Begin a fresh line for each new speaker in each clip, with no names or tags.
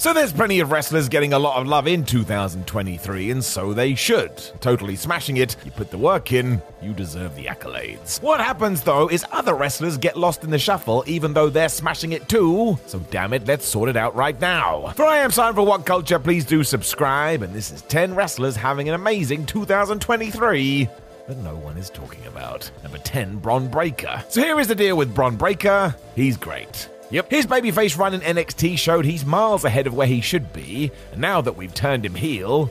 So there's plenty of wrestlers getting a lot of love in 2023, and so they should. Totally smashing it, you put the work in, you deserve the accolades. What happens though is other wrestlers get lost in the shuffle even though they're smashing it too, so damn it, let's sort it out right now. For I am Simon for What Culture, please do subscribe, and this is 10 wrestlers having an amazing 2023 that no one is talking about. Number 10, Bron Breakker. So here is the deal with Bron Breakker. He's great. Yep, his babyface run in NXT showed he's miles ahead of where he should be, and now that we've turned him heel,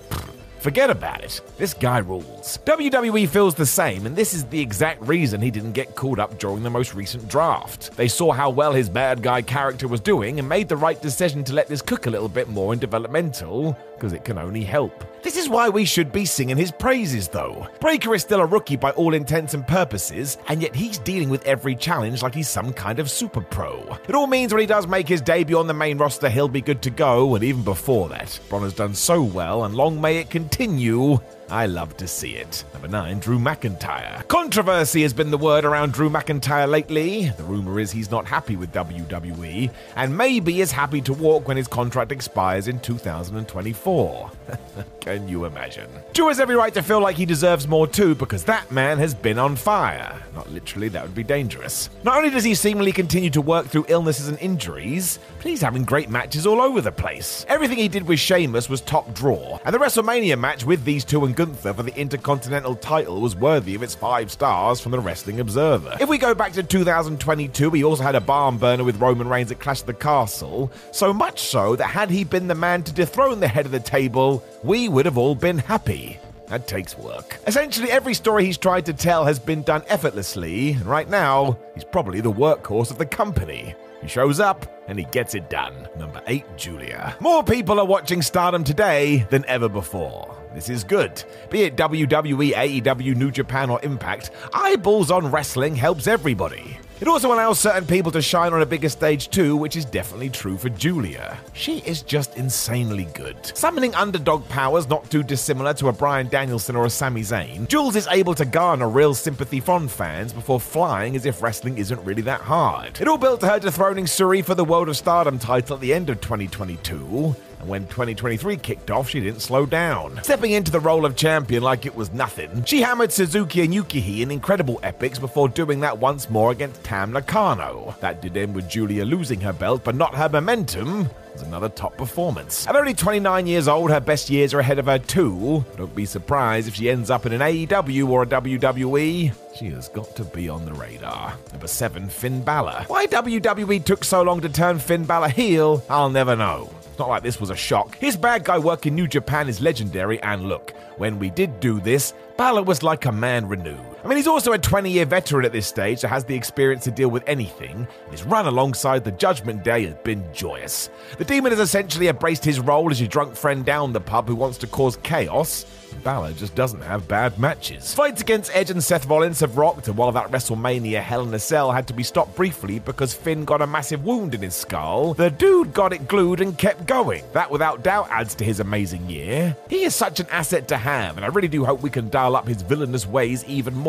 Forget about it. This guy rules. WWE feels the same, and this is the exact reason he didn't get called up during the most recent draft. They saw how well his bad guy character was doing and made the right decision to let this cook a little bit more in developmental, because it can only help. This is why we should be singing his praises, though. Breakker is still a rookie by all intents and purposes, and yet he's dealing with every challenge like he's some kind of super pro. It all means when he does make his debut on the main roster, he'll be good to go, and even before that, Bron has done so well, and long may it continue continue I love to see it. Number 9, Drew McIntyre. Controversy has been the word around Drew McIntyre lately. The rumor is he's not happy with WWE, and maybe is happy to walk when his contract expires in 2024. Can you imagine? Drew has every right to feel like he deserves more too, because that man has been on fire. Not literally, that would be dangerous. Not only does he seemingly continue to work through illnesses and injuries, but he's having great matches all over the place. Everything he did with Sheamus was top draw, and the WrestleMania match with these two and Gunther for the Intercontinental title was worthy of its five stars from the Wrestling Observer. If we go back to 2022, he also had a barn burner with Roman Reigns at Clash of the Castle, so much so that had he been the man to dethrone the head of the table, we would have all been happy. That takes work. Essentially, every story he's tried to tell has been done effortlessly, and right now, he's probably the workhorse of the company. He shows up and he gets it done. Number 8, Giulia. More people are watching Stardom today than ever before. This is good. Be it WWE, AEW, New Japan, or Impact, eyeballs on wrestling helps everybody. It also allows certain people to shine on a bigger stage too, which is definitely true for Giulia. She is just insanely good. Summoning underdog powers not too dissimilar to a Bryan Danielson or a Sami Zayn, Jules is able to garner real sympathy from fans before flying as if wrestling isn't really that hard. It all built to her dethroning Syuri for the World of Stardom title at the end of 2022, and when 2023 kicked off, she didn't slow down. Stepping into the role of champion like it was nothing, she hammered Suzuki and Yukihi in incredible epics before doing that once more against Tam Nakano. That did end with Giulia losing her belt, but not her momentum. Another top performance. At only 29 years old, her best years are ahead of her too. Don't be surprised if she ends up in an AEW or a WWE. She has got to be on the radar. Number 7, Finn Balor. Why WWE took so long to turn Finn Balor heel, I'll never know. Not like this was a shock. His bad guy work in New Japan is legendary, and look, when we did do this, Balor was like a man renewed. I mean, he's also a 20 year veteran at this stage that has the experience to deal with anything. His run alongside the Judgment Day has been joyous. The demon has essentially embraced his role as your drunk friend down the pub who wants to cause chaos. Balor just doesn't have bad matches. Fights against Edge and Seth Rollins have rocked, and while that WrestleMania Hell in a Cell had to be stopped briefly because Finn got a massive wound in his skull, the dude got it glued and kept going. That without doubt adds to his amazing year. He is such an asset to have, and I really do hope we can dial up his villainous ways even more.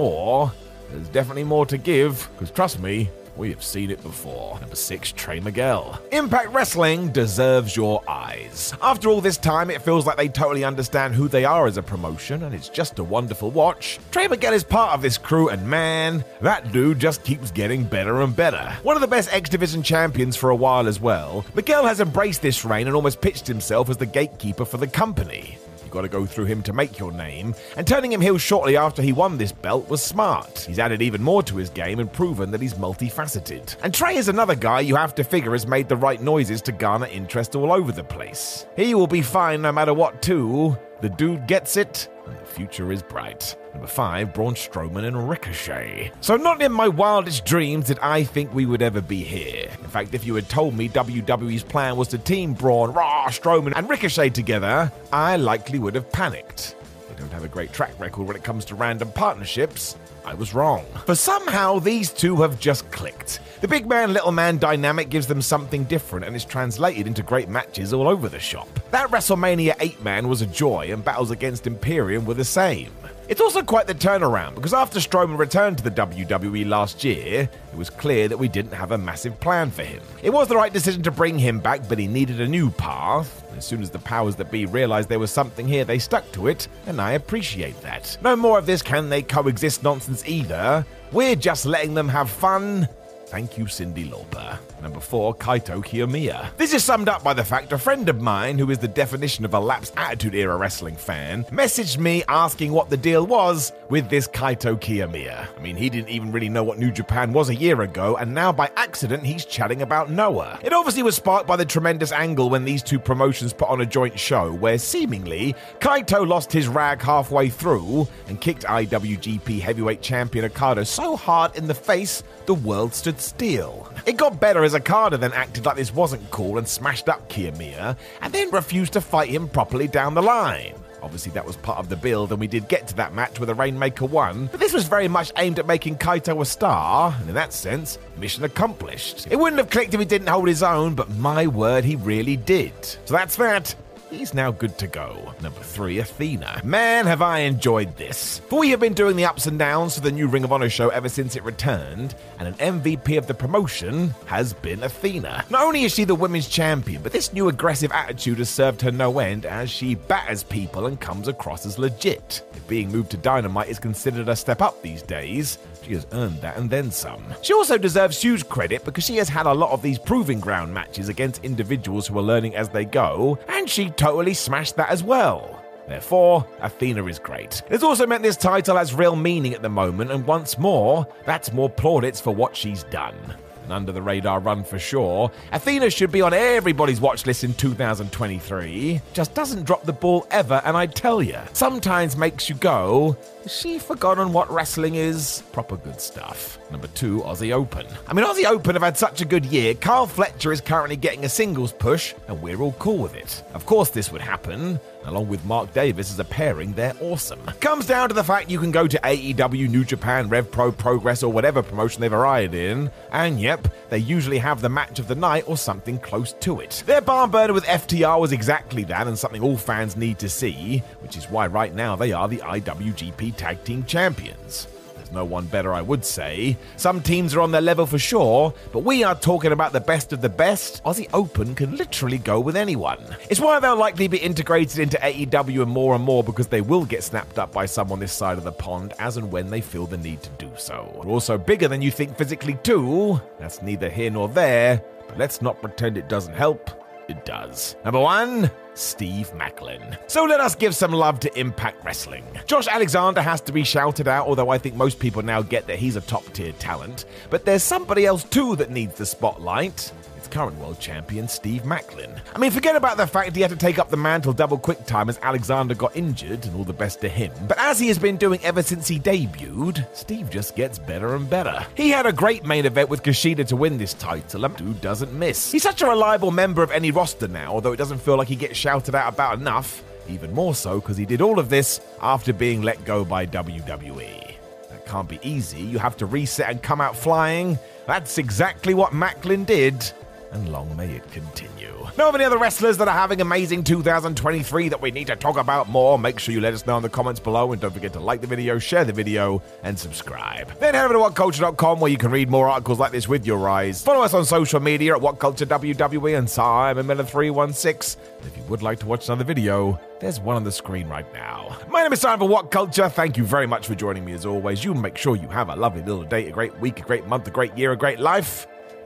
There's definitely more to give, because trust me, We have seen it before. Number six, Trey Miguel. Impact Wrestling deserves your eyes. After all this time, it feels like they totally understand who they are as a promotion, and it's just a wonderful watch. Trey Miguel is part of this crew, and man, that dude just keeps getting better and better. One of the best X Division champions for a while as well, Miguel has embraced this reign and almost pitched himself as the gatekeeper for the company. You've got to go through him to make your name, and turning him heel shortly after he won this belt was smart. He's added even more to his game and proven that he's multifaceted. And Trey is another guy you have to figure has made the right noises to garner interest all over the place. He will be fine no matter what, too. The dude gets it, and the future is bright. Number five, Braun Strowman and Ricochet. So, not in my wildest dreams did I think we would ever be here. In fact, if you had told me WWE's plan was to team Braun, Raw, Strowman, and Ricochet together, I likely would have panicked. They don't have a great track record when it comes to random partnerships. I was wrong. For somehow these two have just clicked. The big man little man dynamic gives them something different and is translated into great matches all over the shop. That WrestleMania 8 man was a joy, and battles against Imperium were the same. It's also quite the turnaround because after Strowman returned to the WWE last year, it was clear that we didn't have a massive plan for him. It was the right decision to bring him back, but he needed a new path. As soon as the powers that be realized there was something here, they stuck to it, and I appreciate that. No more of this can they coexist nonsense either. We're just letting them have fun Thank you, Cyndi Lauper. Number four, Kaito Kiyomiya. This is summed up by the fact a friend of mine, who is the definition of a lapsed Attitude Era wrestling fan, messaged me asking what the deal was with this Kaito Kiyomiya. I mean, he didn't even really know what New Japan was a year ago, and now by accident he's chatting about Noah. It obviously was sparked by the tremendous angle when these two promotions put on a joint show where seemingly Kaito lost his rag halfway through and kicked IWGP Heavyweight Champion Okada so hard in the face the world stood still. It got better as Okada then acted like this wasn't cool and smashed up Kiyomiya, and then refused to fight him properly down the line. Obviously, that was part of the build, and we did get to that match where the Rainmaker won, but this was very much aimed at making Kaito a star, and in that sense, mission accomplished. It wouldn't have clicked if he didn't hold his own, but my word, he really did. So that's that. He's now good to go. Number three, Athena. Man, have I enjoyed this. For we have been doing the ups and downs for the new Ring of Honor show ever since it returned, and an MVP of the promotion has been Athena. Not only is she the women's champion, but this new aggressive attitude has served her no end as she batters people and comes across as legit. If being moved to Dynamite is considered a step up these days, she has earned that and then some. She also deserves huge credit because she has had a lot of these proving ground matches against individuals who are learning as they go, and she totally smashed that as well. Therefore, Athena is great. It's also meant this title has real meaning at the moment, and once more, that's more plaudits for what she's done. An under the radar run for sure. Athena should be on everybody's watch list in 2023. Just doesn't drop the ball ever, and I tell you, sometimes makes you go, has she forgotten what wrestling is? Proper good stuff. Number two, Aussie Open. I mean, Aussie Open have had such a good year. Carl Fletcher is currently getting a singles push, and we're all cool with it. Of course, this would happen. Along with Mark Davis as a pairing, they're awesome. Comes down to the fact you can go to AEW, New Japan, Rev Pro, Progress, or whatever promotion they've arrived in, and yep, they usually have the match of the night or something close to it. Their barn burner with FTR was exactly that, and something all fans need to see, which is why right now they are the IWGP Tag Team Champions no one better, I would say. Some teams are on their level for sure, but we are talking about the best of the best. Aussie Open can literally go with anyone. It's why they'll likely be integrated into AEW and more and more because they will get snapped up by someone this side of the pond as and when they feel the need to do so. They're also bigger than you think physically, too. That's neither here nor there, but let's not pretend it doesn't help. It does. Number one, Steve Maclin. So let us give some love to Impact Wrestling. Josh Alexander has to be shouted out, although I think most people now get that he's a top tier talent. But there's somebody else too that needs the spotlight current world champion Steve Maclin. I mean, forget about the fact he had to take up the mantle double quick time as Alexander got injured, and all the best to him. But as he has been doing ever since he debuted, Steve just gets better and better. He had a great main event with Kushida to win this title, and dude doesn't miss. He's such a reliable member of any roster now, although it doesn't feel like he gets shouted out about enough. Even more so because he did all of this after being let go by WWE. That can't be easy. You have to reset and come out flying. That's exactly what Maclin did and long may it continue. Know of any other wrestlers that are having amazing 2023 that we need to talk about more? Make sure you let us know in the comments below and don't forget to like the video, share the video, and subscribe. Then head over to whatculture.com where you can read more articles like this with your eyes. Follow us on social media at WhatCultureWWE and Simon Miller 316. And if you would like to watch another video, there's one on the screen right now. My name is Simon for What Culture. Thank you very much for joining me as always. You make sure you have a lovely little day, a great week, a great month, a great year, a great life.